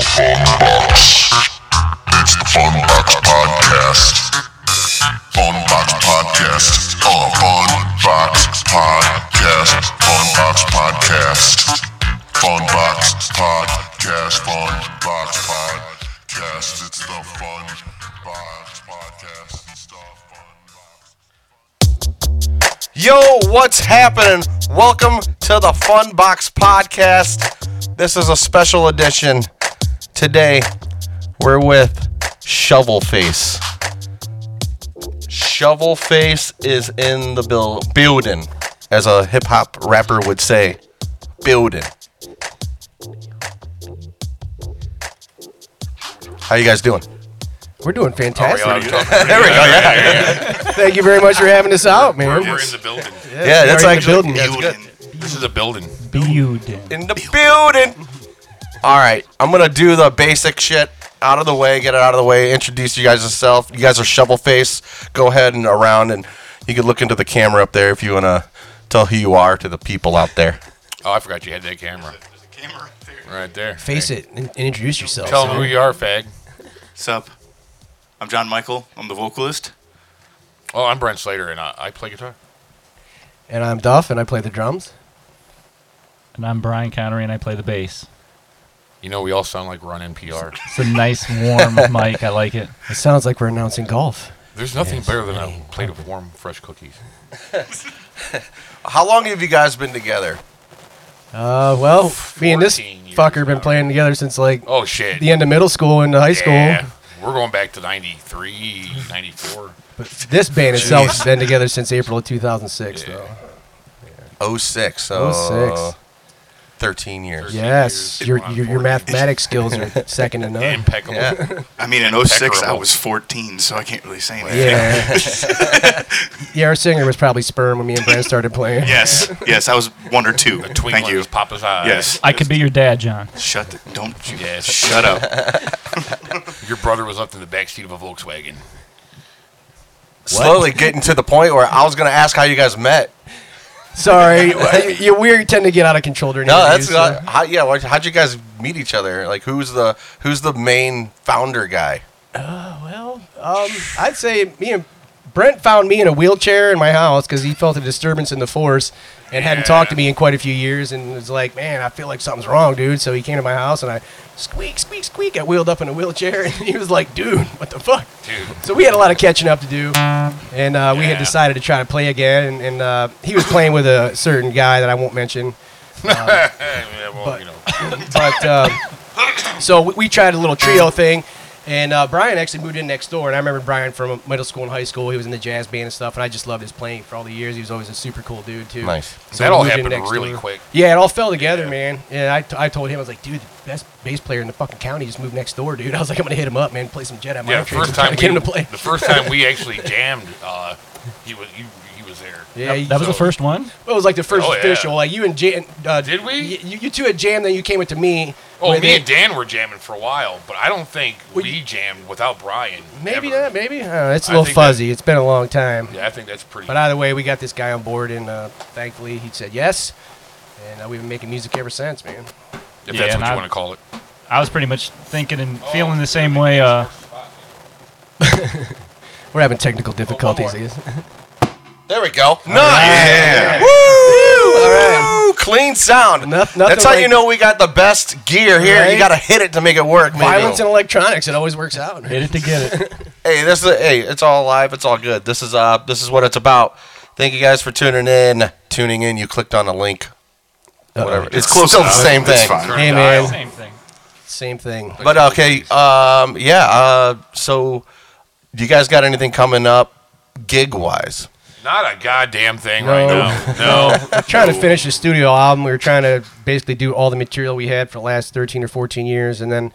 It's the Fun Box Podcast. Fun Box Podcast. Oh, Fun Box Podcast. Fun Box Podcast. Fun Box Podcast. Fun Box Podcast. It's the Fun Box Podcast. Fun Box. Yo, what's happening? Welcome to the Fun Box Podcast. This is a special edition. Today, we're with Shovel Face. Shovel Face is in the buil- building, as a hip hop rapper would say. Building. How you guys doing? We're doing fantastic. Oh, there we go. Yeah, Thank you very much for having us out, man. We're in the building. yeah. That's We're in the actually building. that's good. This is a building. Building. in the building. All right, I'm gonna do the basic shit out of the way, get it out of the way, introduce you guys yourself. You guys are Shovel Face. Go ahead and around, and you can look into the camera up there if you wanna tell who you are to the people out there. Oh, I forgot you had that camera. There's a, there's a camera right there. Right there. Face it and, and introduce yourself. Tell them who you are, fag. Sup? I'm John Michael. I'm the vocalist. Oh, I'm Brent Slater, and I, I play guitar. And I'm Duff, and I play the drums. And I'm Brian Connery, and I play the bass. You know, we all sound like we're on NPR. It's a nice, warm mic. I like it. It sounds like we're announcing golf. There's nothing better than a plate of warm, fresh cookies. How long have you guys been together? Uh, well, me and this 14 years fucker been now. playing together since like Oh, shit. the end of middle school and high school. Yeah. We're going back to 93, 94. But this band itself has been together since April of 2006, Yeah. though. 06, so 06. 13 years. Yes, years. your your, your mathematics skills are second to none. Impeccable. Yeah. I mean, in 06, I was 14, so I can't really say anything. Yeah. yeah, our singer was probably sperm when me and Brent started playing. Yes, yes, I was one or two. A twinkle Thank you. papa's eyes. Yes. I could be your dad, John. Shut the, don't you Yes. shut up. Your brother was left in the backseat of a Volkswagen. Slowly getting to the point where I was gonna ask how you guys met. Sorry, you, we tend to get out of control during No, that's so- not. How, yeah, what- how'd you guys meet each other? Like, who's the who's the main founder guy? Well, um, I'd say me and Brent found me in a wheelchair in my house because he felt a disturbance in the force and hadn't talked to me in quite a few years and was like, "Man, I feel like something's wrong, dude." So he came to my house and I squeak, squeak, squeak. I wheeled up in a wheelchair and he was like, "Dude, what the fuck?" Dude. So we had a lot of catching up to do, and uh, we had decided to try to play again. And, and uh, he was playing with a certain guy that I won't mention. yeah, well, but- you know. But um, so we, we tried a little trio thing, and uh, Brian actually moved in next door. And I remember Brian from middle school and high school. He was in the jazz band and stuff, and I just loved his playing for all the years. He was always a super cool dude too. Nice. So that all happened next really door. quick. Yeah, it all fell together, Yeah. man. Yeah, I, t- I told him I was like, dude, the best bass player in the fucking county just moved next door, dude. I was like, I'm gonna hit him up, man. Play some Jedi Yeah, mind the tricks. first I'm time to get we, him to play. the first time we actually jammed, uh, he was he, he was there. Yeah, he- That was the So- first one. It was like the first Oh, yeah. official. Like you and Jam. Uh, Did we? y- You, you two had jammed, then you came into me. Oh, where me they- and Dan were jamming for a while, but I don't think Well, we jammed without Brian. Maybe ever. not. Maybe. Uh, it's a I little think that- fuzzy. It's been a long time. Yeah, I think that's pretty. But either way, we got this guy on board, and uh, thankfully he said yes. And uh, we've been making music ever since, man. if Yeah, that's and what you I- want to call it. I was pretty much thinking and feeling the same way. Uh, We're having technical difficulties. I guess. There we go. Nice. Yeah. Woo! All right. Woo! Clean sound. Noth- nothing That's how like- you know we got the best gear here. Right? You got to hit it to make it work. maybe. Violence and electronics. It always works out. hit it to get it. Hey, this is hey, it's all live. It's all good. This is uh, this is what it's about. Thank you guys for tuning in. Tuning in. You clicked on a link. Whatever. It's, close still the enough. same It's thing. fine. Hey, man. Same thing. Same thing. But okay, um, yeah. Uh, so, do you guys got anything coming up, gig wise? Not a goddamn thing No. right now. No. We're trying to finish the studio album. We were trying to basically do all the material we had for the last 13 or 14 years, and then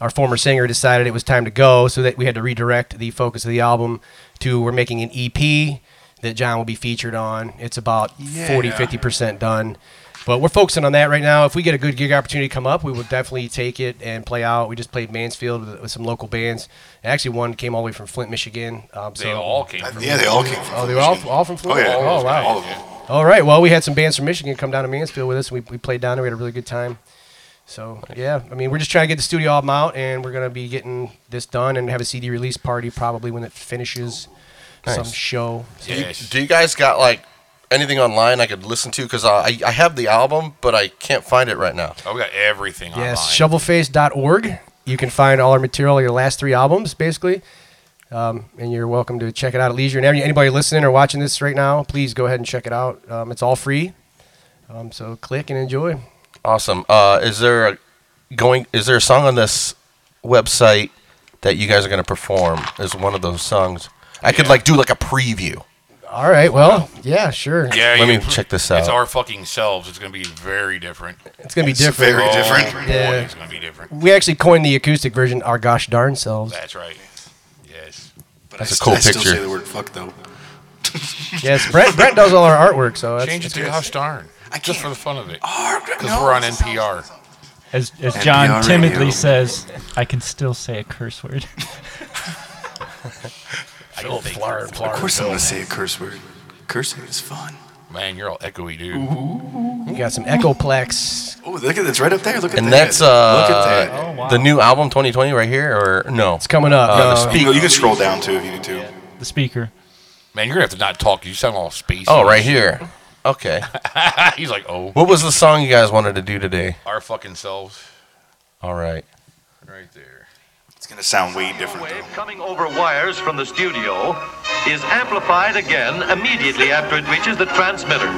our former singer decided it was time to go, so that we had to redirect the focus of the album to we're making an EP that John will be featured on. It's about 40, 50% done. But we're focusing on that right now. If we get a good gig opportunity come up, we will definitely take it and play out. We just played Mansfield with, with some local bands. Actually, one came all the way from Flint, Michigan. Um, They all came from Yeah, they all came from Oh, they were all, all from Flint? Oh, yeah. Oh, wow. All of them. All right. Well, we had some bands from Michigan come down to Mansfield with us. We, we played down there. We had a really good time. So yeah, I mean, we're just trying to get the studio album out, and we're gonna be getting this done and have a CD release party probably when it finishes. Some show. So Yes. Do you guys got like anything online I could listen to? Because I I have the album, but I can't find it right now. Oh, we got everything Yes, online. shovelface.org. You can find all our material, your last three albums, basically. Um, and you're welcome to check it out at leisure. And any- anybody listening or watching this right now, please go ahead and check it out. Um, it's all free. Um, so click and enjoy. Awesome. Uh, is there a going? Is there a song on this website that you guys are gonna perform? Is one of those songs? I could Yeah. like do like a preview. All right. Well, yeah, sure. Yeah, Let you- me check this out. It's our fucking selves. It's gonna be very different. It's gonna be It's different. very Oh, different. boy, Yeah. it's gonna be different. We actually coined the acoustic version "Our Gosh Darn Selves." That's right. Yes. But That's I a st- cool I still picture. say the word fuck though. Yes, Brent, Brent does all our artwork, so that's, Change it to Hush Darn. I Just for the fun of it. Because Because we're on NPR. As, as NPR John timidly radio. says, I can still say a curse word. I don't think Of course I'm gonna say a curse word. Cursing is fun. Man, you're all echoey, dude. You got some Echoplex. Oh, look at it's right up there. Look at that. And that. that's look uh at that. Oh, wow. the new album 2020 right here or no? It's coming up. Uh, the No. speak- You, can- you can scroll down too if you need to. The speaker. Man, you're gonna have to not talk. You sound all spacey. Oh, right here. Okay. He's like, oh, What was the song you guys wanted to do today? our fucking selves. All right. Right there. It's gonna sound way different wave coming over wires from the studio is amplified again immediately after it reaches the transmitter.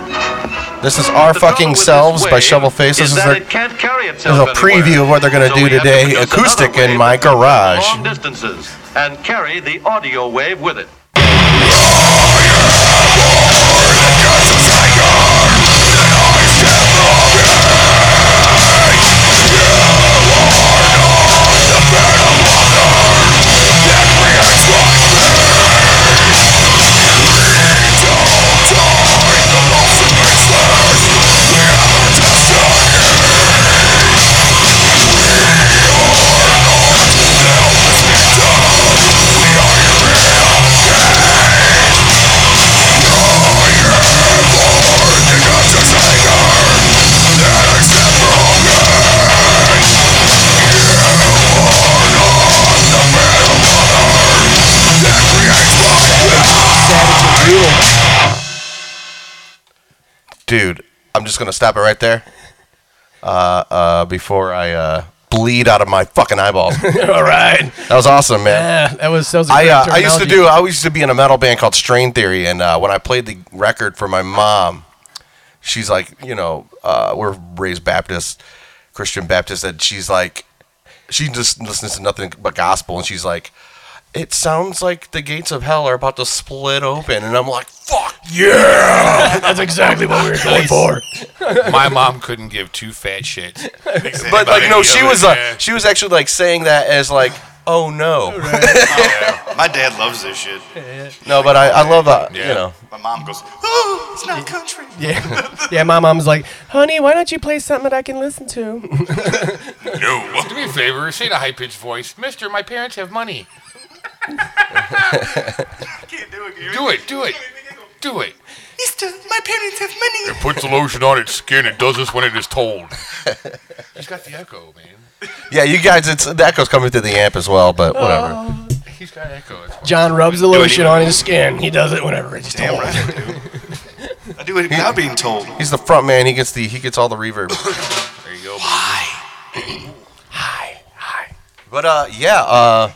This is Our The Fucking Selves by wave Shovel Face. This is is that their it can't carry This is a preview anywhere. of what they're going to So do we have to today. Acoustic in my garage. Long distances and carry the audio wave with it. Going to stop it right there. Uh, uh, before I uh, bleed out of my fucking eyeballs. all right. That was awesome, man. Yeah, that was that was. a I great uh, I used to do I used to be in a metal band called Strain Theory, and uh, when I played the record for my mom, she's like, you know, uh, we're raised Baptist, Christian Baptist, and she's like, she just listens to nothing but gospel, and she's like, it sounds like the gates of hell are about to split open, and I'm like, fuck yeah, That's exactly what we were going for. My mom couldn't give two fat shits. but like no, she was Yeah. uh, she was actually like saying that as like, oh no, My dad loves this shit. no, but I I love uh, Yeah. you know. My mom goes, oh, it's not country. Yeah, yeah. My mom's like, "Honey, why don't you play something that I can listen to?" No. Do me a favor. Say in a high pitched voice, Mister. My parents have money. Can't do it. Do it. Do it. Do it. Mister, my parents have money. It puts the lotion on its skin. It does this when it is told. He's got the echo, man. Yeah, you guys, it's the echo's coming through the amp as well, but whatever. He's got echo. It's fine. John rubs the lotion on his skin. He does it whenever it's Damn right I do. I do it without being told. He's the front man. He gets the he gets all the reverb. There you go. baby. But uh, yeah, uh,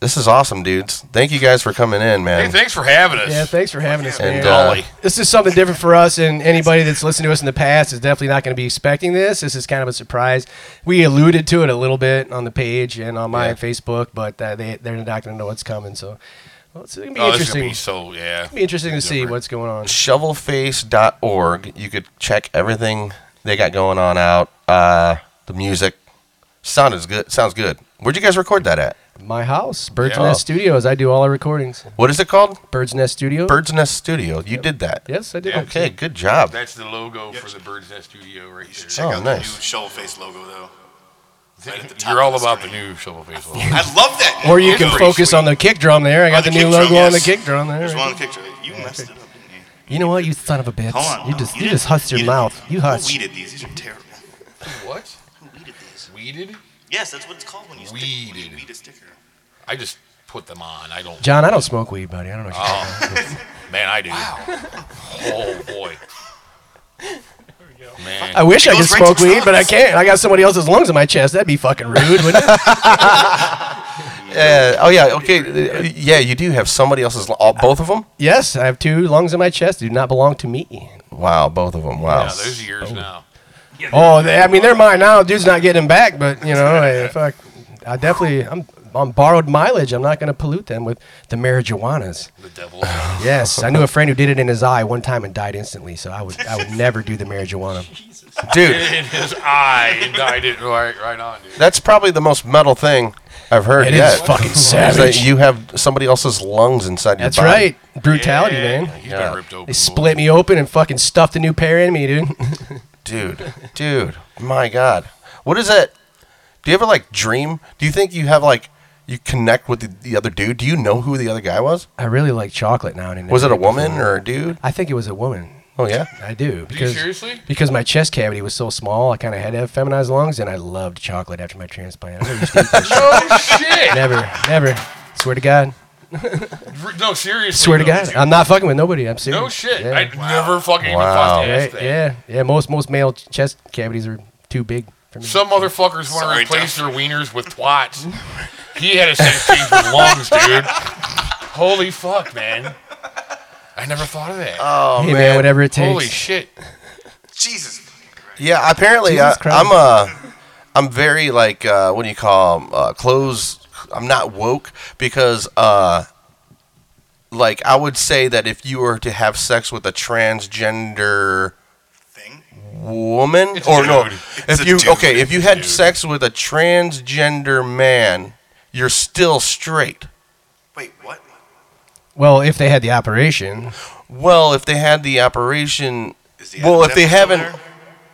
this is awesome, dudes. Thank you guys for coming in, Hey, man. thanks for having us. Yeah, thanks for having us, man. And uh, this is something different for us, and anybody that's listened to us in the past is definitely not going to be expecting this. This is kind of a surprise. We alluded to it a little bit on the page and on my Yeah. Facebook, but uh, they they're not going to know what's coming. So, well, it's going to be Oh, this interesting. gonna be so yeah. It's be interesting to see what's going on. shovelface.org. You could check everything they got going on out. Uh, the music sounded good. Sounds good. Where'd you guys record that at? My house, Bird's Yeah. Nest Studios. I do all our recordings. What is it called? Bird's Nest Studio. Bird's Nest Studio. You did that. Yes, I did. Yeah. Okay, good job. That's the logo for the Bird's Nest Studio right there. Check Oh, out nice. the new shovel face logo though. Right at the top You're all of the about the screen. new shovel face logo. I love that. Or you can focus sweet. on the kick drum there. I got Oh, the, the new logo drum, on the kick drum there. There's one on the kick drum. You messed it up, didn't you? You know what, you son of a bitch. Hold on. You no, just you, didn't- just hussed your didn't- mouth. You Who hussed. weeded these? These are terrible. What? Who weeded these? Weeded? Yes, that's what it's called when you stick, when you Weeded. weed a sticker. I just put them on. I don't. John, I don't smoke weed, buddy. I don't know. What you're talking about. Oh, man, I do. Oh boy. There we go. Man. I wish I could goes right to smoke weed, but I drugs. can't. I got somebody else's lungs in my chest. That'd be fucking rude, wouldn't it? Uh, oh yeah. Okay. uh, Yeah, you do have somebody else's. All, both of them? yes, I have two lungs in my chest. They do not belong to me. Wow, both of them. Wow. Yeah, there's years now. Oh, they, I mean, they're mine now. Dude's not getting them back, but you know, I, fuck, I definitely, I'm on borrowed mileage. I'm not going to pollute them with the marijuanas. The devil. Yes, I knew a friend who did it in his eye one time and died instantly. So I would, I would never do the marijuana. Jesus. Dude, in his eye and died it right, right on, dude. that's probably the most metal thing I've heard It is yet. fucking is savage. that you have somebody else's lungs inside your That's body. right, brutality, Yeah, man. He's Yeah. been ripped open. They split me open and fucking stuffed a new pair in me, dude. Dude, dude, my God. What is it? Do you ever like dream? Do you think you have like, you connect with the, the other dude? Do you know who the other guy was? I really like chocolate now and. Was it a woman or a dude? I think it was a woman. Oh, yeah? I do Are you because seriously? because my chest cavity was so small, I kind of had to have feminized lungs, and I loved chocolate after my transplant. I never used to eat that shit. No shit. Never, never. Swear to God. No, seriously. Swear to though. God. I'm not fucking with nobody. I'm serious. No shit. Yeah. I never fucking Wow. even thought yeah, ask that. yeah, yeah. Most most male chest cavities are too big for me. Some motherfuckers want to replace their wieners with twats. he had a sex change with lungs, dude. Holy fuck, man. I never thought of that. Oh, hey man, whatever it takes. Holy shit. Jesus. Yeah, apparently Jesus I, I'm uh I'm very like uh, what do you call 'em? uh, clothes. I'm not woke because uh like I would say that if you were to have sex with a transgender Thing. woman It's or no dude. It's if a you dude. okay if you had Dude. sex with a transgender man you're still straight. Wait, what? Well, if they had the operation, Well, if they had the operation Is the well if they haven't there?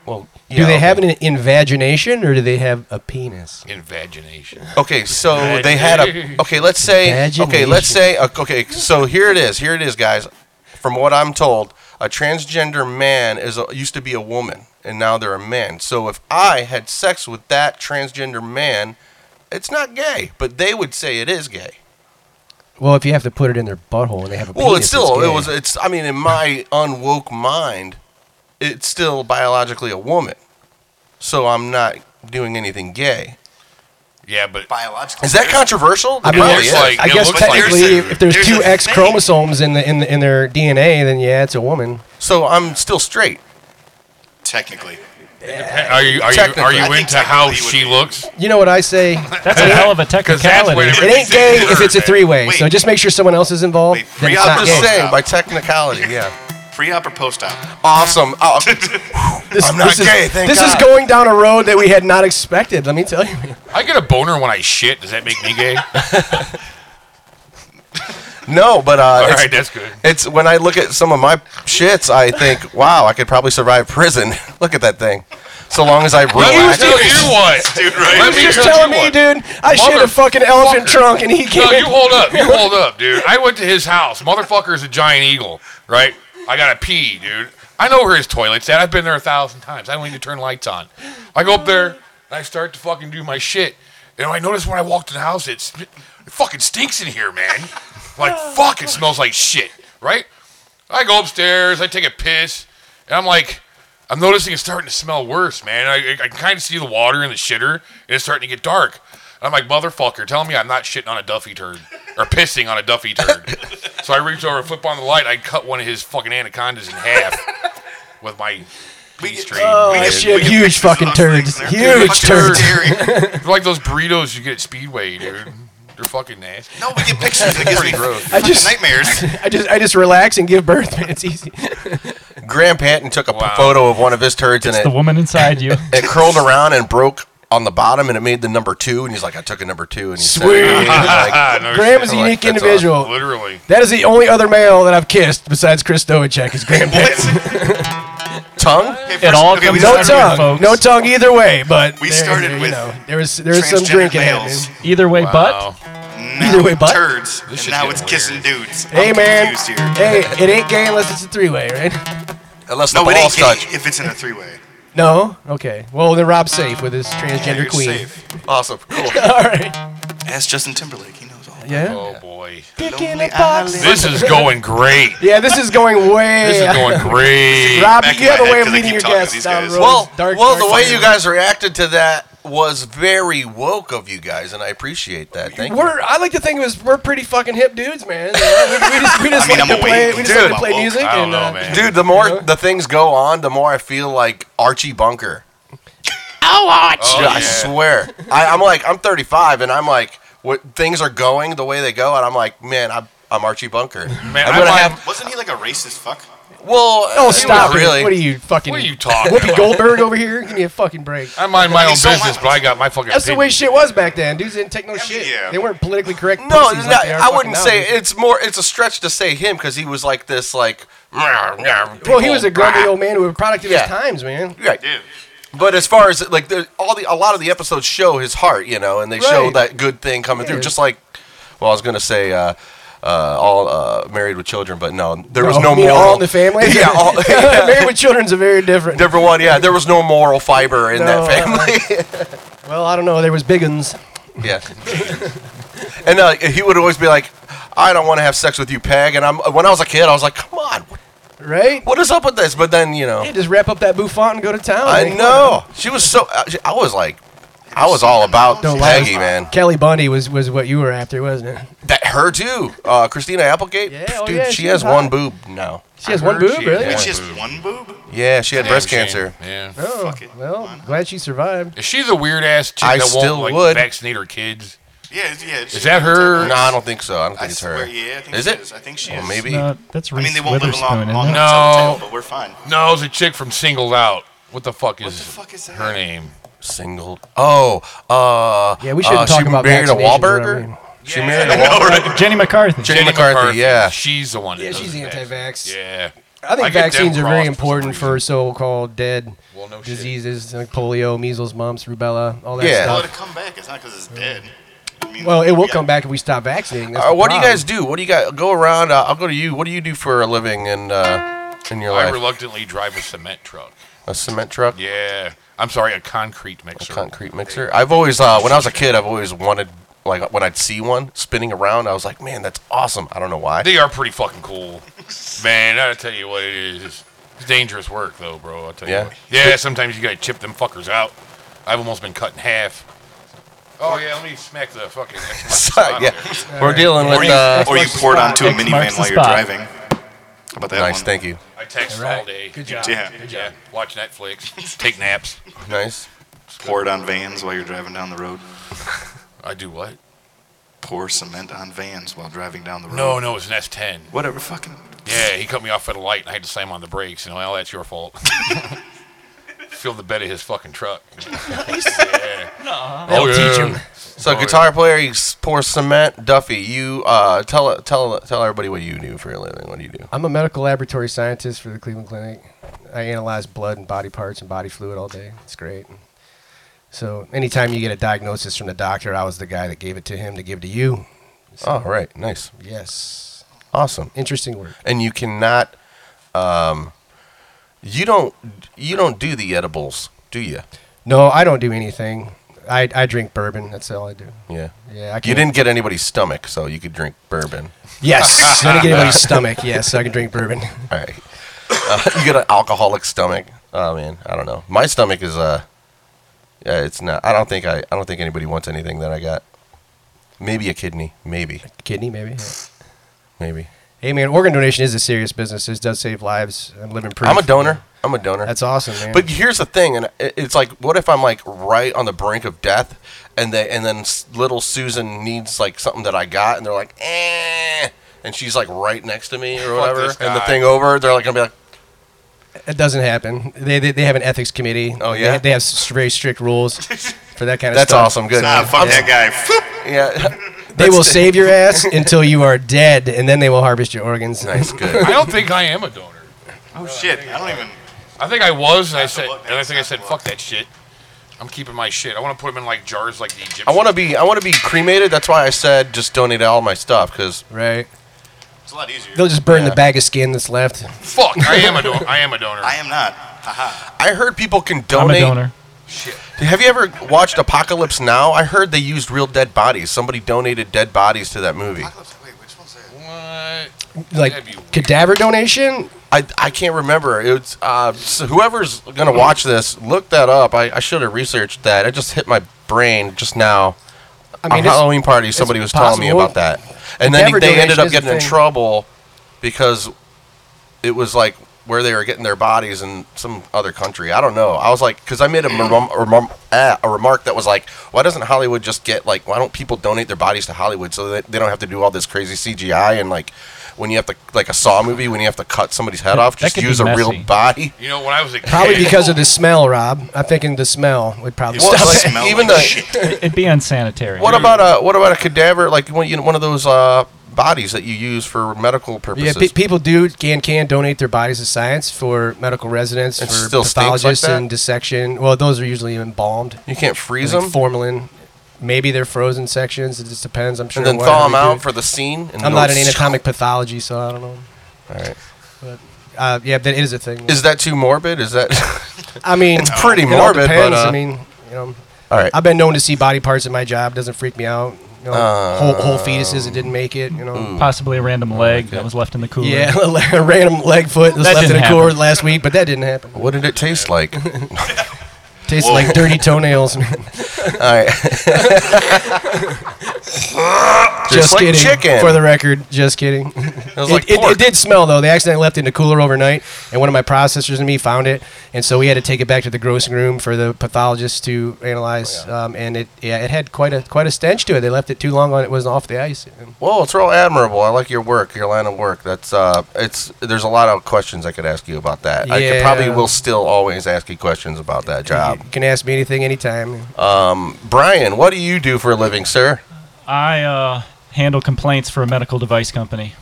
well do yeah, they have an invagination or do they have a penis? Invagination. Okay, so they had a. Okay, let's say. Okay, let's say. uh, Okay, so here it is. Here it is, guys. From what I'm told, a transgender man is a, used to be a woman, and now they're a man. So if I had sex with that transgender man, it's not gay, but they would say it is gay. Well, if you have to put it in their butthole and they have a Well, penis, it's still. gay. it was. It's. I mean, in my unwoke mind, it's still biologically a woman. So I'm not doing anything gay. Yeah, but Biological. Is that controversial? I mean, probably is. like- I guess looks like- technically, if there's there's two X thing. chromosomes in the in the, in their DNA, then yeah, it's a woman. So I'm still straight. Technically. are you are you are you into how she it would be. looks? You know what I say? That's a hell of a technicality. It ain't gay if it's a three way. So just make sure someone else is involved. Wait, then it's not I'm just gay. saying- saying by technicality, yeah. Pre-op or post-op? Awesome. Oh, This, I'm not this is, gay, thank this is going down a road that we had not expected. Let me tell you. I get a boner when I shit. Does that make me gay? no, but uh, All it's, that's good. it's when I look at some of my shits, I think, wow, I could probably survive prison. look at that thing. So long as I Let me relax. tell you what. Dude, right? Let me was tell just telling me, what. dude, I shit a fucking elephant Motherfucker. trunk, and he came No, you hold up. You hold up, dude. I went to his house. Motherfucker's a giant eagle, right? I gotta pee, dude. I know where his toilet's at. I've been there a thousand times. I don't need to turn lights on. I go up there and I start to fucking do my shit. And I notice when I walk to the house, it's it fucking stinks in here, man. Like fuck, it smells like shit, right? I go upstairs, I take a piss, and I'm like, I'm noticing it's starting to smell worse, man. I, I, can kind of see the water in the shitter, and it's starting to get dark. And I'm like, motherfucker, tell me I'm not shitting on a Duffy turd or pissing on a Duffy turd. so I reached over, flip on the light, I cut one of his fucking anacondas in half with my pee stream. Oh, We I get- shit huge fucking of turds. Huge fucking turds. They're like those burritos you get at Speedway, dude. They're fucking nasty. No, we get pictures. It gives me gross. I just- nightmares. I just I just relax and give birth, man. It's easy. Graham Patton took a Wow. photo of one of his turds and It's the it, woman inside you. it curled around and broke on the bottom and it made the number two. And he's like, I took a number two. And he said, Sweet. like, no Graham shit. is a unique That's individual. Literally. That is the only other male that I've kissed besides Chris Stoachek is Graham Patton. tongue? Okay, It all okay, comes No Everyone, started, tongue, folks. no tongue either way. But We there- started you with know, there was there was some transgender drinking males. Either way, but Wow. Either way, but- turds, This and now it's getting kissing dudes. Hey I'm man, confused here. hey, it ain't gay unless it's a three way, right? Unless no, the it ain't balls gay touch. if it's in a three-way. No. Okay. Well, then Rob's safe with his Yeah, transgender you're queen. safe. Awesome. Cool. All right. Ask Justin Timberlake. He knows all. about Yeah. Oh boy. Dick in Lonely a box. This is going great. Yeah, this is going way. This is going great. Rob, Back you in have my a way head of 'cause I leading keep your talking to guests these down guys. roads. Well, dark, well, dark the way fire. you guys reacted to that was very woke of you guys, and I appreciate that. Thank you. We're, I like to think it was we're pretty fucking hip dudes, man. You know, we, we just, we just I mean, like I'm to play, we just like to Dude. play music. And, know, uh. Dude, the more You know? the things go on, the more I feel like Archie Bunker. Oh, Dude, I yeah. swear. I, I'm like, I'm 35, and I'm like, what things are going the way they go, and I'm like, man, I'm, I'm Archie Bunker. Man, I'm I gonna might- have. Wasn't he like a racist fuck? Well, Oh, stop it. Really? What are you fucking? What are you talking Whoopi about? Goldberg over here? Give me a fucking break. I mind my I mean, own so business, much. but I got my fucking. That's the way opinion. shit was back then. Dudes didn't take no shit. yeah. They weren't politically correct. No, pussies no, like they are I fucking wouldn't say nowadays. it's more. It's a stretch to say him because he was like this, like. Well, he was a grumpy old man who was a product of Yeah. his times, man. Right. Dude. But as far as like the, all the a lot of the episodes show his heart, you know, and they show Right. that good thing coming Yeah. through. Just like, well, I was gonna say, uh, uh, all uh, married with children, but no, there was no moral. all in the family. yeah, all, yeah, Married with Children's a very different. different one. Yeah, there was no moral fiber in No, that family. Well, I don't know. There was big uns. yeah. and uh, he would always be like, "I don't want to have sex with you, Peg." And I'm when I was a kid, I was like, "Come on, what, Right? what is up with this?" But then you know, Yeah, just wrap up that bouffant and go to town. I know she was so. uh, I was like, I was all about Don't lie. Peggy, man. Kelly Bundy was, was what you were after, wasn't it? That her too. Uh, Christina Applegate. Yeah, oh Dude, yeah, she, she has one hot. boob now. She has one boob, she- really? yeah. She has one boob? Yeah, she had Damn breast shame. cancer. Yeah. Oh, Fuck it. well, glad she survived. Is she the weird ass chick I that still won't like would. vaccinate her kids? Yeah, yeah. Is that her? No, I don't think so. I don't I think it's her. yeah, I think Is she it? is. I think she Oh, is. maybe. No, that's I mean, they won't live long, long enough it? to tell the No. tale, but we're fine. No, it's a chick from Singled Out. What the fuck is, what the fuck is that? her name? Single. Oh, uh. Yeah, we shouldn't uh, talk she about married a vaccinations Wahlburger. around here. She Yeah. married I a know, Wahlburger. Jenny McCarthy. Jenny McCarthy, yeah. She's the one. Yeah, she's the vaccine. anti-vax. Yeah. I think I vaccines are very crossed for important for so-called dead Well, no shit. diseases like polio, measles, mumps, rubella, all that Yeah. Well, stuff. it'll come back. It's not because it's dead. I mean, Well, it will we got- come back if we stop vaccinating. That's Uh, the what do you guys do? What do you guys go around? Uh, I'll go to you. What do you do for a living in uh, in your I life? I reluctantly drive a cement truck. a cement truck, Yeah. I'm sorry, a concrete mixer. concrete mixer. I've always, uh, when I was a kid, I've always wanted, like, when I'd see one spinning around, I was like, man, that's awesome. I don't know why. They are pretty fucking cool. Man, I gotta tell you what it is. It's dangerous work, though, bro. I'll tell Yeah? you. What. Yeah, sometimes you gotta chip them fuckers out. I've almost been cut in half. Oh, yeah, let me smack the fucking. X marks the spot yeah, we're dealing Or with. you, Uh, or you pour it onto a marks minivan while you're spot. driving. How about that nice, one? thank you. I text All right. all day. Good job. Yeah. Good job. yeah, watch Netflix, take naps. Nice. Pour it on vans while you're driving down the road. I do what? Pour cement on vans while driving down the road. No, no, it's an S10. Whatever, fucking. Yeah, he cut me off at a light and I had to slam on the brakes. You know, well, that's your fault. Fill the bed of his fucking truck. yeah. That'll Oh, teach yeah. him. So, Oh, guitar player, you pour cement. Duffy, you uh, tell tell tell everybody what you do for a living. What do you do? I'm a medical laboratory scientist for the Cleveland Clinic. I analyze blood and body parts and body fluid all day. It's great. So anytime you get a diagnosis from the doctor, I was the guy that gave it to him to give to you. Oh, right, nice, Yes. awesome. Interesting work. And you cannot, um, you don't you don't do the edibles, do you? No, I don't do anything. I, I drink bourbon. That's all I do. Yeah. Yeah, I You didn't get anybody's stomach, so you could drink bourbon. Yes. I didn't get anybody's stomach. Yes, I can drink bourbon. All right. Uh, you get an alcoholic stomach. Oh man, I don't know. My stomach is uh, yeah, it's not. I don't think I. I don't think anybody wants anything that I got. Maybe a kidney. Maybe. Kidney, maybe. Maybe. Hey, man, organ donation is a serious business. It does save lives. I'm living proof. I'm a donor. I'm a donor. That's awesome, man. But here's the thing, and it's like, what if I'm like right on the brink of death, and they and then little Susan needs like something that I got, and they're like, eh, and she's like right next to me or whatever, and the thing over, they're like gonna be like, it doesn't happen. They, they, they have an ethics committee. Oh, yeah? They, they have very strict rules for that kind of stuff. that's stuff. awesome, good. Nah, fuck that guy. Yeah, They will the- save your ass until you are dead, and then they will harvest your organs. nice, good. I don't think I am a donor. Oh shit! I don't even. I think I was, and I said, and I think I said, fuck that shit. I'm keeping my shit. I want to put them in like jars like the Egyptians. I want to be, I want to be cremated. That's why I said just donate all my stuff, because Right. It's a lot easier. They'll just burn Yeah. the bag of skin that's left. Fuck, I am a donor. I am a donor. I am not. I heard people can I'm a donate. donor. Have you ever watched Apocalypse Now? I heard they used real dead bodies. Somebody donated dead bodies to that movie. Wait, which one's that? What? Like That'd be weird. cadaver donation. I, I can't remember. It's uh, so whoever's gonna watch this, look that up. I, I should have researched that. It just hit my brain just now. I a mean, it's- Halloween party. Somebody was telling me possible. about that, and then Cadaver they ended donation up is a getting in thing. trouble because it was like where they were getting their bodies in some other country. I don't know. I was like, because I made a, remar- a, remar- ah, a remark that was like, why doesn't Hollywood just get like, why don't people donate their bodies to Hollywood so that they don't have to do all this crazy CGI and like. When you have to, like a Saw movie, when you have to cut somebody's head off, just could be use a real messy. body. You know, when I was a kid, Probably because of the smell, Rob. I'm thinking the smell would probably Well, stop like- smell even like the shit. It'd be unsanitary. what about a what about a cadaver like one you know, one of those uh, bodies that you use for medical Yeah, purposes? pe- people do can can donate their bodies to science for medical residents, It for still stinks like pathologists and dissection. Well, those are usually embalmed, you can't freeze like them formalin. Maybe they're frozen sections. It just depends. I'm sure. and then thaw them out do. for the scene. And I'm not in anatomic pathology, so I don't know. All right. Uh, yeah, that is a thing. Is that too morbid? Is that I mean, It's pretty it morbid, but, uh, I mean, you know, all right? I've been known to see body parts in my job. Doesn't freak me out. You know, Uh, whole, whole fetuses that didn't make it. You know. Possibly a random leg that was left in the cooler. Yeah, a random leg foot that was That left in didn't a cooler happen. last week, but that didn't happen. What did it taste like? Tastes like dirty toenails. all right. just like kidding. chicken. For the record, just kidding. It was It, like it, it did smell though. They accidentally left it in the cooler overnight, and one of my processors and me found it, and so we had to take it back to the grossing room for the pathologist to analyze. Um, and it yeah, it had quite a quite a stench to it. They left it too long on it wasn't off the ice. Well, it's real admirable. I like your work, your line of work. That's uh, it's. There's a lot of questions I could ask you about that. I could probably will still always ask you questions about that job. You can ask me anything anytime. Brian, what do you do for a living, sir? I uh, handle complaints for a medical device company.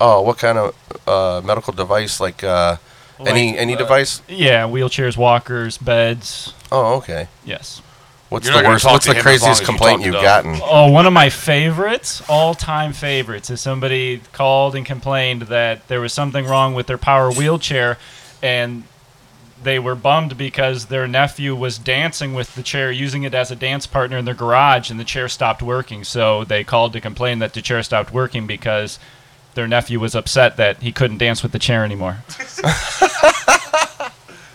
Oh, what kind of uh, medical device? Like uh, any Like, any uh, device? Yeah, wheelchairs, walkers, beds. Oh, okay. Yes. What's You're the worst? What's the him as long craziest as you complaint you've gotten? Oh, one of my favorites, all-time favorites, is somebody called and complained that there was something wrong with their power wheelchair, and they were bummed because their nephew was dancing with the chair, using it as a dance partner in their garage, and the chair stopped working. So they called to complain that the chair stopped working because their nephew was upset that he couldn't dance with the chair anymore.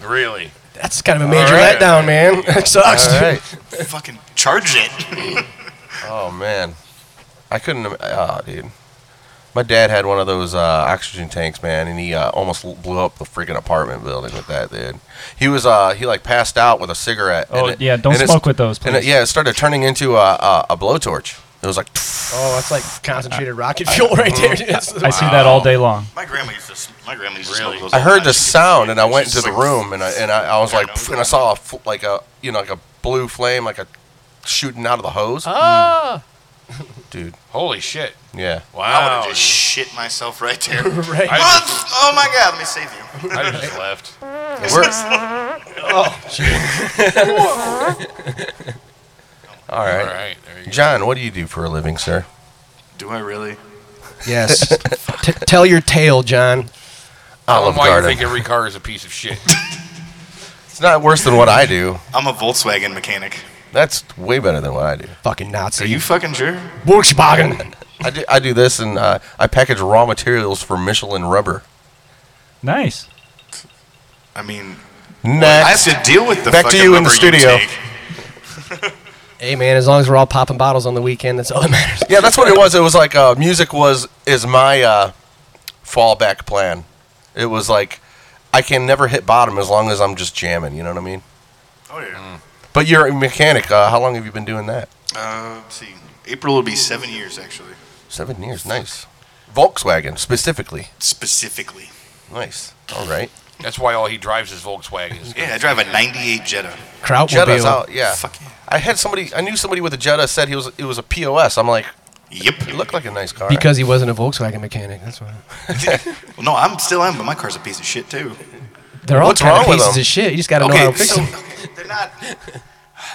really. That's kind of a major right. letdown, man. It sucks. All right. Fucking charge it. Oh man, I couldn't. Oh, dude. My dad had one of those uh, oxygen tanks, man, and he uh, almost l- blew up the freaking apartment building with that, dude. He was uh, he like passed out with a cigarette. Oh, and it- yeah, don't and smoke with those, And it, yeah, it started turning into a, a, a blowtorch. It was like, Oh, that's like concentrated rocket fuel right there. It's- I see that all day long. My grandma used to. My grandma used to Really? smoke those. I heard the sound, and. I went into the like- room, and I and I, I was Yeah, like, no, and I saw a, like a you know like a blue flame, like a shooting out of the hose. Ah. Dude, Holy shit. yeah. I would Wow. have just shit myself right there. right. Oh, I just, oh my god, let me save you. I just left. We're, oh. oh, all All right. right. There you go. John, what do you do for a living, sir? Do I really? Yes. T- tell your tale, John. Tell Olive them why you Garden. think every car is a piece of shit. It's not worse than what I do. I'm a Volkswagen mechanic. That's way better than what I do. Fucking Nazi. Are you fucking sure? Volkswagen. I do, I do this, and uh, I package raw materials for Michelin rubber. Nice. I mean, I have to deal with the Back to fucking you in the studio. Hey, man, as long as we're all popping bottles on the weekend, that's all that matters. Yeah, that's what it was. It was like uh, music was is my uh, fallback plan. It was like I can never hit bottom as long as I'm just jamming. You know what I mean? Oh yeah. But you're a mechanic. Uh, how long have you been doing that? Uh, let's see. April will be seven years actually. Seven years. Nice. Volkswagen specifically. Specifically. Nice. All right. That's why all he drives is Volkswagens. Yeah, I drive a '98 Jetta. Krautmobile. Jetta's out. Yeah. Fuck yeah. I had somebody. I knew somebody with a Jetta said he was. It was a POS. I'm like, Yep. he looked like a nice car. Because he wasn't a Volkswagen mechanic. That's why. Well, no, I'm still am, but my car's a piece of shit too. They're all What's kind of with pieces them? of shit. You just got to know how Okay, to fix so them. they're not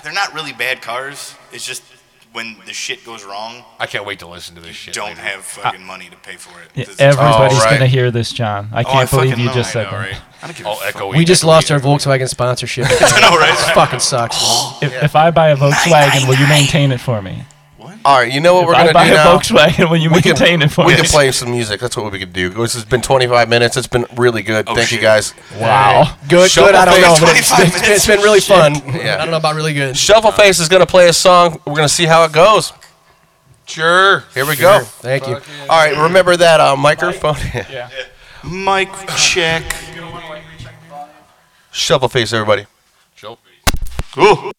they're not really bad cars. It's just when the shit goes wrong, I can't wait to listen to this shit. don't later. have fucking money to pay for it. Yeah, 'Cause it's- Everybody's Oh, right. gonna hear this, John. I Oh, can't believe fucking you know, just I said know, that. right? I don't give a All fuck. echoey. We just lost our. Volkswagen sponsorship. I know, right? This fucking sucks. If, if I buy a Volkswagen, will you maintain it for me? All right, you know what If we're gonna buy do a now? Volkswagen, when you we maintain it for we me? can play some music. That's what we could do. This has been 25 minutes. It's been really good. Oh, Thank you guys. Wow. Good, Shovel good. I don't know, face. but it's, 25 it's been, it's been really fun. I don't know about really good. Shovel Face is gonna play a song. We're gonna see how it goes. Sure. Here we go. Thank you. All right, remember that uh, microphone. Yeah. Mic check. Shovel Face, everybody. Show. Ooh.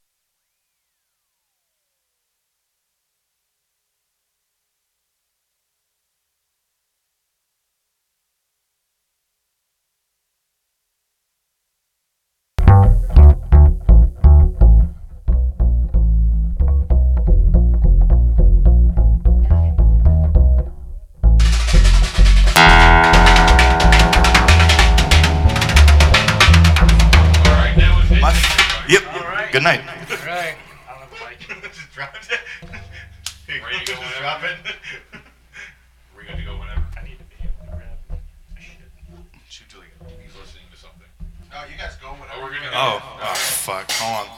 Yep. Good night. Good night. I don't have a mic. just drop it. Hey, Ready to go just drop it. We're going to go whenever. I need to be able to grab Shoot till he- he's listening to something. No, you guys go Oh, we're gonna Oh, oh, fuck. Hold on.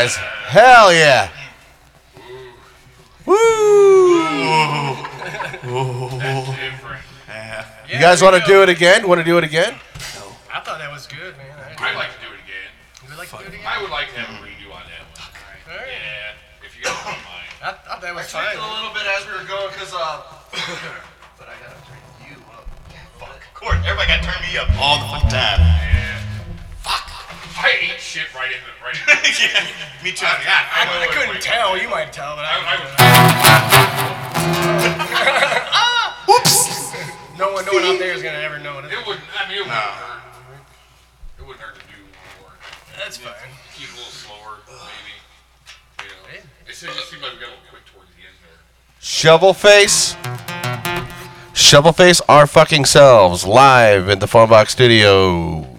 Guys. Hell yeah. Woo! You guys want to do it again? Want to do it again? I thought that was good, man. I'd like to do it again. You would like to do it again? I would like to have a redo on that one. Yeah, if you guys don't mind. I thought that was Tweaked fine. it a little bit as we were going because uh, but I gotta turn you up. Fuck Court, everybody got to turn me up all the fucking time. I ate shit right in the right. In the, yeah, me too. I, I, I, I couldn't tell. You might tell, but I. I, I, Whoops. Ah! no one, no one out there is gonna ever know it. it wouldn't. I mean, it wouldn't hurt. It wouldn't hurt to do more. That's fine. Keep a little slower, maybe. You know, it just seemed like we got a little quick towards the end there. Shovel Face. Shovel Face our fucking selves live in the Phonebox studio.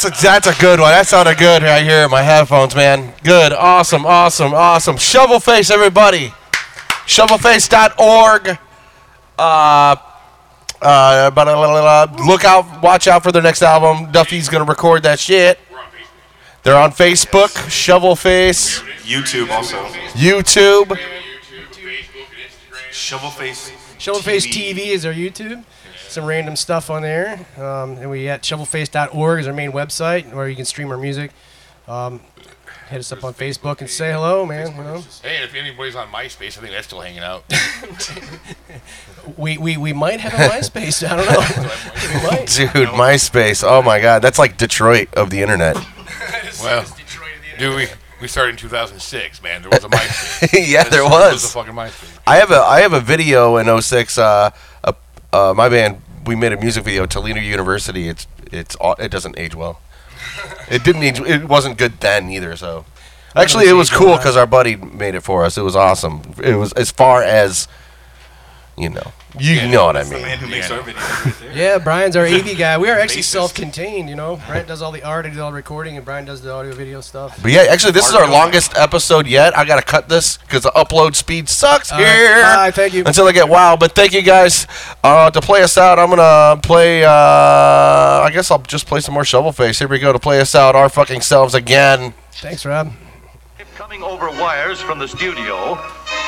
That's a that's a good one. That sounded good right here in my headphones, man. Good. Awesome. Awesome. Awesome. Shovel Face, everybody. Shovelface.org. Uh, uh, but look out, watch out for their next album. Duffy's gonna record that shit. They're on Facebook, Shovel Face, YouTube also. YouTube. Shovel Face. Shovelface TV is our YouTube. Some random stuff on there. Um, and we at shovelface.org is our main website where you can stream our music. Um, hit us up on Facebook and say hello, man. You know? Hey, if anybody's on MySpace, I think that's still hanging out. we, we, we might have a MySpace. I don't know. Dude, MySpace. Oh my god, that's like Detroit of the internet. well, dude, we, we started in 2006, man. There was a MySpace. yeah, there There was. was a fucking MySpace. I have a I have a video in 06 uh, uh, my band we made a music video at Toledo University it's it's it doesn't age well. It didn't age it wasn't good then either so Actually it was cool cuz our buddy made it for us. It was awesome. It was as far as you know. You know what I The man mean. who makes Yeah. our videos right. Yeah, Brian's our AV guy. We are actually self-contained, you know. Brent does all the art, I do all the recording, and Brian does the audio video stuff. But yeah, actually this is our longest episode yet. I got to cut this cuz the upload speed sucks All right. here. Bye, thank you. Until I get wow, but thank you guys. Uh, to play us out, I'm gonna play. Uh, I guess I'll just play some more Shovel Face. Here we go to play us out, our fucking selves again. Thanks, Rob. Coming over wires from the studio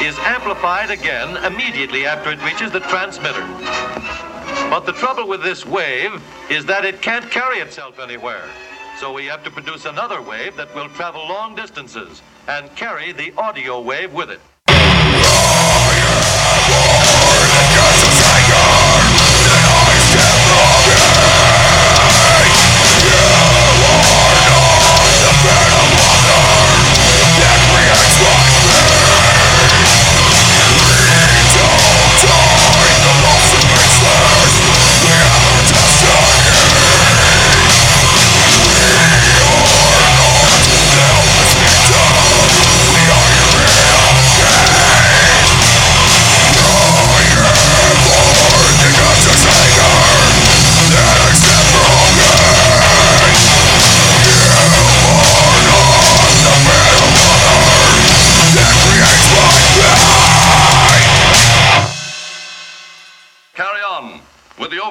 is amplified again immediately after it reaches the transmitter. But the trouble with this wave is that it can't carry itself anywhere. So we have to produce another wave that will travel long distances and carry the audio wave with it.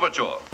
With the overture.